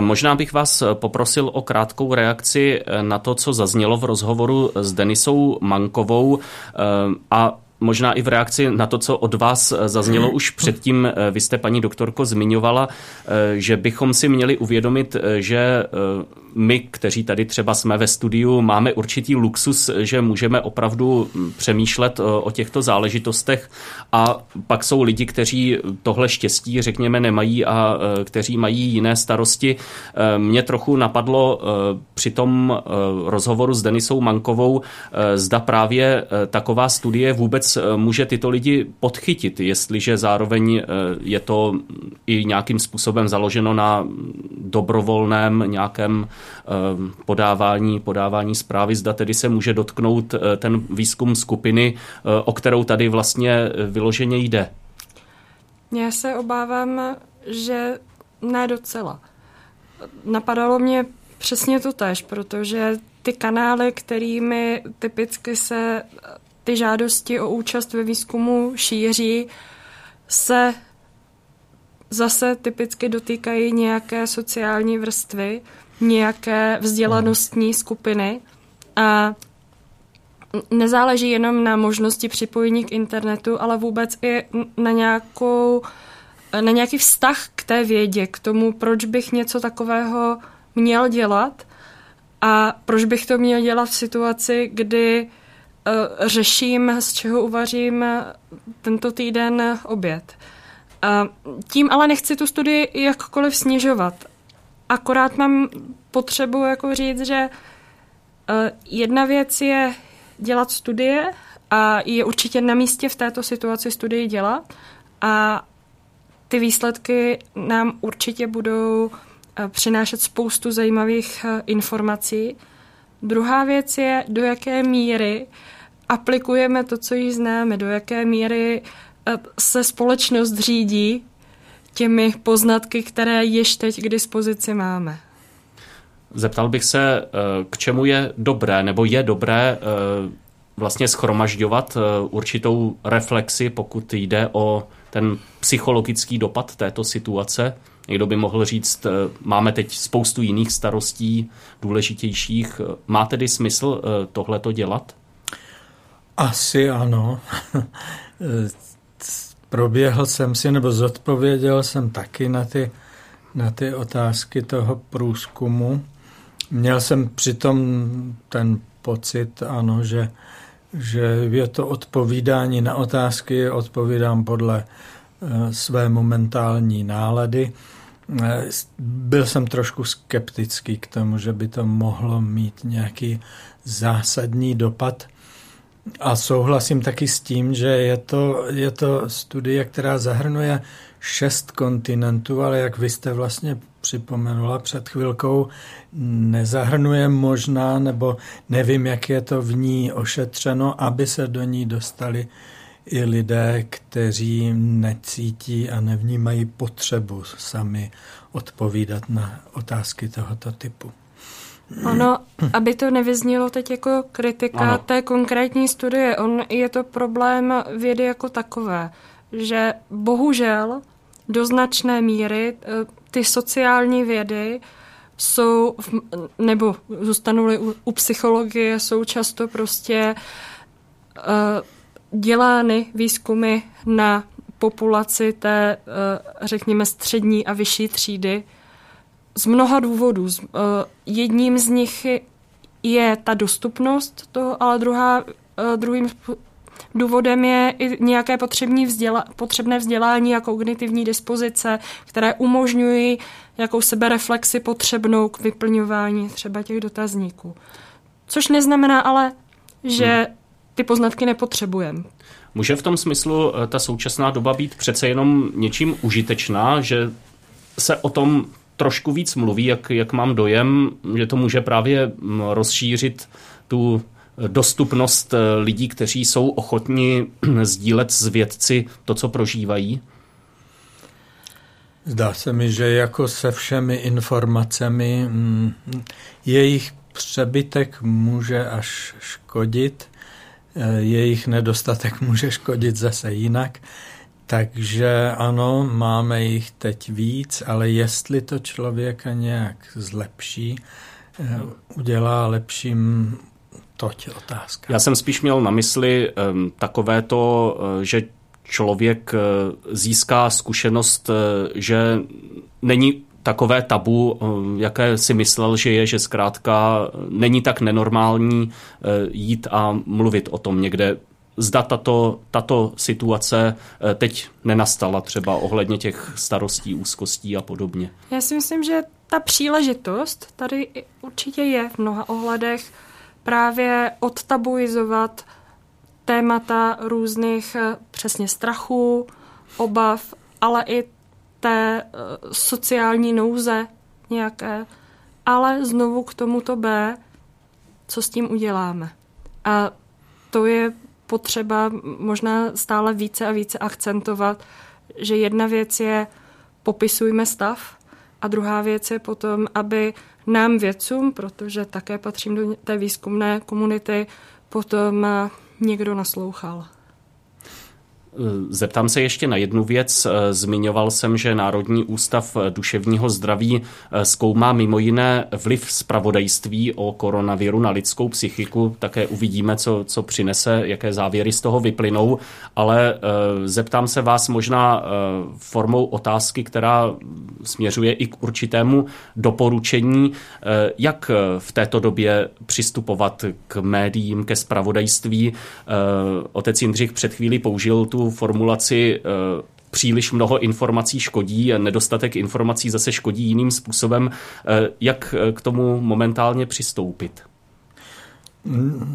Možná bych vás poprosil o krátkou reakci na to, co zaznělo v rozhovoru s Denisou Mankovou a možná i v reakci na to, co od vás zaznělo už předtím. Vy jste, paní doktorko, zmiňovala, že bychom si měli uvědomit, že my, kteří tady třeba jsme ve studiu, máme určitý luxus, že můžeme opravdu přemýšlet eh, o těchto záležitostech a pak jsou lidi, kteří tohle štěstí, řekněme, nemají a eh, kteří mají jiné starosti. Eh, mě trochu napadlo při tom rozhovoru s Denisou Mankovou, zda právě taková studie vůbec může tyto lidi podchytit, jestliže zároveň je to i nějakým způsobem založeno na dobrovolném nějakém Ehm, podávání, podávání zprávy, zda tedy se může dotknout eh, ten výzkum skupiny, eh, o kterou tady vlastně eh, vyloženě jde. Já se obávám, že ne docela. Napadalo mě přesně to tež, protože ty kanály, kterými typicky se ty žádosti o účast ve výzkumu šíří, se zase typicky dotýkají nějaké sociální vrstvy, nějaké vzdělanostní skupiny. A nezáleží jenom na možnosti připojení k internetu, ale vůbec i na nějakou na nějaký vztah k té vědě, k tomu, proč bych něco takového měl dělat a proč bych to měl dělat v situaci, kdy řeším, z čeho uvařím tento týden oběd. Uh, tím ale nechci tu studii jakkoliv snižovat. Akorát mám potřebu jako říct, že uh, jedna věc je dělat studie a je určitě na místě v této situaci studii dělat a ty výsledky nám určitě budou uh, přinášet spoustu zajímavých uh, informací. Druhá věc je, do jaké míry aplikujeme to, co již známe, do jaké míry se společnost řídí těmi poznatky, které již teď k dispozici máme. Zeptal bych se, eh, k čemu je dobré nebo je dobré eh, vlastně schromažďovat eh, určitou reflexi, pokud jde o ten psychologický dopad této situace. Někdo by mohl říct, máme teď spoustu jiných starostí, důležitějších. Má tedy smysl tohleto dělat? Asi ano. proběhl jsem si, nebo zodpověděl jsem taky na ty, na ty otázky toho průzkumu. Měl jsem přitom ten pocit, ano, že, že je to odpovídání na otázky, odpovídám podle eh, své momentální nálady. Eh, byl jsem trošku skeptický k tomu, že by to mohlo mít nějaký zásadní dopad. A souhlasím taky s tím, že je to, je to studie, která zahrnuje šest kontinentů, ale jak vy jste vlastně připomenula před chvilkou, nezahrnuje možná, nebo nevím, jak je to v ní ošetřeno, aby se do ní dostali i lidé, kteří necítí a nevnímají potřebu sami odpovídat na otázky tohoto typu. Ono, aby to nevyznělo teď jako kritika ano. té konkrétní studie, on je to problém vědy jako takové, že bohužel do značné míry eh, ty sociální vědy jsou, nebo zůstanu u, u psychologie, jsou často prostě uh, dělány výzkumy na populaci té, uh, řekněme, střední a vyšší třídy z mnoha důvodů. Uh, jedním z nich je ta dostupnost toho, ale druhá, uh, druhým Důvodem je i nějaké potřební vzděla- potřebné vzdělání a kognitivní dispozice, které umožňují jakou sebereflexi potřebnou k vyplňování třeba těch dotazníků. Což neznamená ale, že hmm. ty poznatky nepotřebujeme. Může v tom smyslu eh, ta současná doba být přece jenom něčím užitečná, že se o tom trošku víc mluví, jak, jak mám dojem, že to může právě mm, rozšířit tu dostupnost eh, lidí, kteří jsou ochotni sdílet s vědci to, co prožívají? Zdá se mi, že jako se všemi informacemi mm, jejich přebytek může až škodit, eh, jejich nedostatek může škodit zase jinak. Takže ano, máme jich teď víc, ale jestli to člověka nějak zlepší, eh, udělá lepším Toť otázka. Já jsem spíš měl na mysli um, takové to, uh, že člověk uh, získá zkušenost, že není takové tabu, jaké si myslel, že je, že zkrátka není tak nenormální jít a mluvit o tom někde. Zda tato, tato situace uh, teď nenastala třeba ohledně těch starostí, úzkostí a podobně. Já si myslím, že ta příležitost tady určitě je v mnoha ohledech právě odtabuizovat témata různých eh, přesně strachů, obav, ale i té eh, sociální nouze nějaké, ale znovu k tomuto B, co s tím uděláme. A to je potřeba možná stále více a více akcentovat, že jedna věc je popisujme stav a druhá věc je potom, aby nám vědcům, protože také patřím do té výzkumné komunity, potom někdo naslouchal. Zeptám se ještě na jednu věc. Zmiňoval jsem, že Národní ústav duševního zdraví zkoumá mimo jiné vliv zpravodajství o koronaviru na lidskou psychiku. Také uvidíme, co, co přinese, jaké závěry z toho vyplynou. Ale eh, zeptám se vás možná eh, formou otázky, která směřuje i k určitému doporučení, eh, jak v této době přistupovat k médiím, ke zpravodajství. Otec Jindřich před chvílí použil tu formulaci eh, příliš mnoho informací škodí a nedostatek informací zase škodí jiným způsobem. Eh, jak eh, k tomu momentálně přistoupit?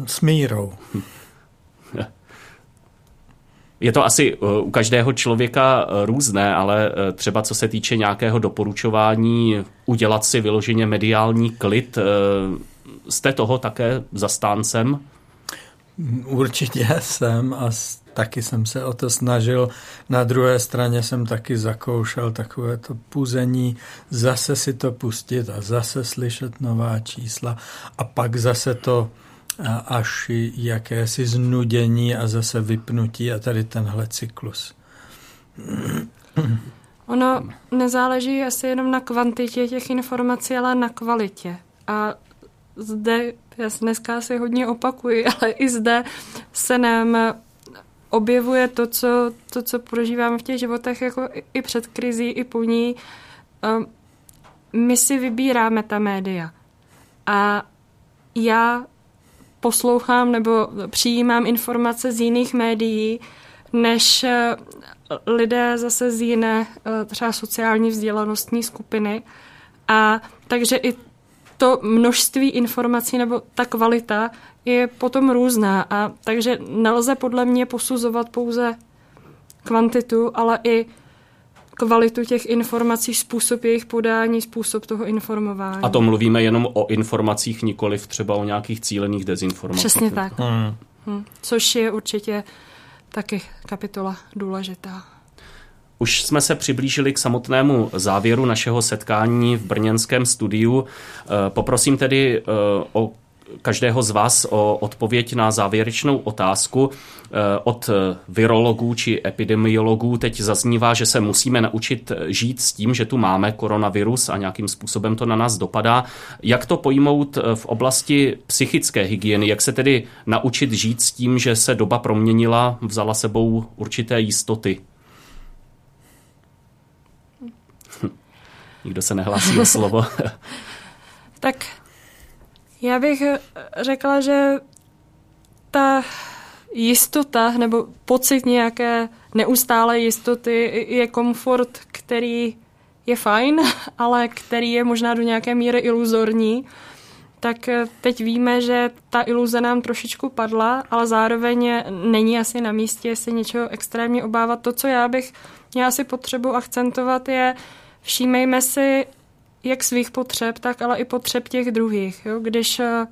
S mírou. Je to asi u každého člověka různé, ale třeba co se týče nějakého doporučování udělat si vyloženě mediální klid, jste toho také zastáncem? Určitě jsem a taky jsem se o to snažil. Na druhé straně jsem taky zakoušel takové to puzení, zase si to pustit a zase slyšet nová čísla a pak zase to až jakési znudění a zase vypnutí a tady tenhle cyklus. Ono nezáleží asi jenom na kvantitě těch informací, ale na kvalitě. A zde, já dneska asi hodně opakuji, ale i zde se nám objevuje to, co, to, co prožíváme v těch životech jako i před krizí, i po ní. Ehm, my si vybíráme ta média. A já poslouchám nebo přijímám informace z jiných médií, než eh, lidé zase z jiné eh, třeba sociální vzdělanostní skupiny. A takže i to množství informací nebo ta kvalita je potom různá. A takže nelze podle mě posuzovat pouze kvantitu, ale i kvalitu těch informací, způsob jejich podání, způsob toho informování. A to mluvíme jenom o informacích, nikoliv třeba o nějakých cílených dezinformacích. Přesně tak. Hmm. Hmm. Což je určitě taky kapitola důležitá. Už jsme se přiblížili k samotnému závěru našeho setkání v brněnském studiu. Eh, poprosím tedy eh, o každého z vás o odpověď na závěrečnou otázku. Eh, od virologů či epidemiologů teď zaznívá, že se musíme naučit žít s tím, že tu máme koronavirus a nějakým způsobem to na nás dopadá. Jak to pojmout v oblasti psychické hygieny? Jak se tedy naučit žít s tím, že se doba proměnila, vzala sebou určité jistoty? Nikdo se nehlásí o slovo. tak já bych řekla, že ta jistota nebo pocit nějaké neustále jistoty je komfort, který je fajn, ale který je možná do nějaké míry iluzorní. Tak teď víme, že ta iluze nám trošičku padla, ale zároveň není asi na místě se něčeho extrémně obávat. To, co já bych měla si potřebu akcentovat, je, všímejme si jak svých potřeb, tak ale i potřeb těch druhých. Jo? Když eh,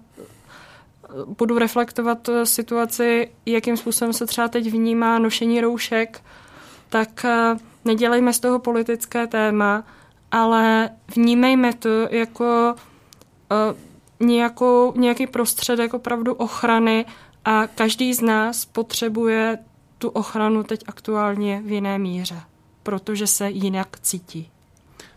budu reflektovat eh, situaci, jakým způsobem se třeba teď vnímá nošení roušek, tak eh, nedělejme z toho politické téma, ale vnímejme to jako nějakou, nějaký prostředek opravdu ochrany a každý z nás potřebuje tu ochranu teď aktuálně v jiné míře, protože se jinak cítí.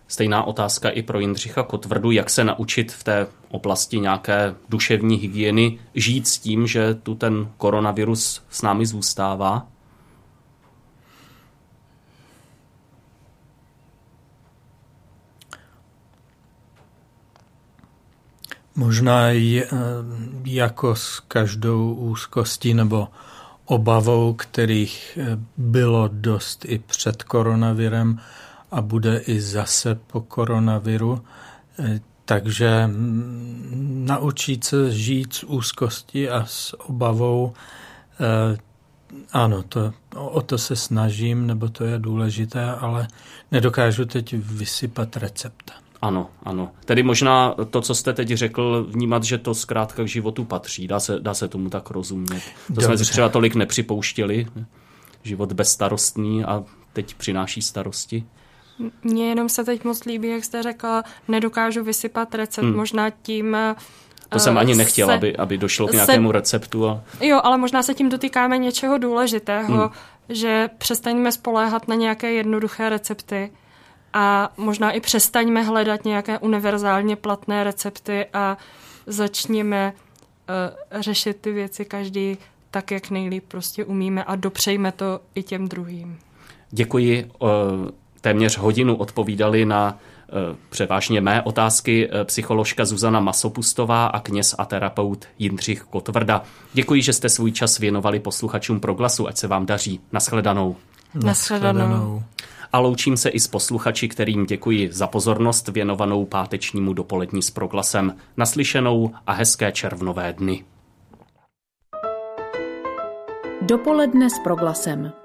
Stejná otázka i pro Jindřicha Kotvrdu, jak se naučit v té oblasti nějaké duševní hygieny žít s tím, že tu ten koronavirus s námi zůstává? Možná je, jako s každou úzkostí nebo obavou, kterých bylo dost i před koronavirem, a bude i zase po koronaviru. Eh, takže naučit se žít s úzkostí a s obavou, eh, ano, to, o to se snažím, nebo to je důležité, ale nedokážu teď vysypat recept. Ano, ano. Tedy možná to, co jste teď řekl, vnímat, že to zkrátka k životu patří. Dá se, dá se tomu tak rozumět. To Dobře. jsme si třeba tolik nepřipouštěli. Život bezstarostný a teď přináší starosti. Mně jenom se teď moc líbí, jak jste řekla, nedokážu vysypat recept, hmm. možná tím... To jsem ani nechtěl, se, aby, aby došlo k nějakému se, receptu. A... Jo, ale možná se tím dotýkáme něčeho důležitého, hmm. že přestaňme spoléhat na nějaké jednoduché recepty a možná i přestaňme hledat nějaké univerzálně platné recepty a začněme uh, řešit ty věci každý tak, jak nejlíp prostě umíme a dopřejme to i těm druhým. Děkuji. Uh téměř hodinu odpovídali na eh, převážně mé otázky eh, psycholožka Zuzana Masopustová a kněz a terapeut Jindřich Kotvrda. Děkuji, že jste svůj čas věnovali posluchačům Proglasu, ať se vám daří. Naschledanou. Naschledanou. A loučím se i s posluchači, kterým děkuji za pozornost věnovanou pátečnímu dopolední s Proglasem. Naslyšenou a hezké červnové dny. Dopoledne s Proglasem.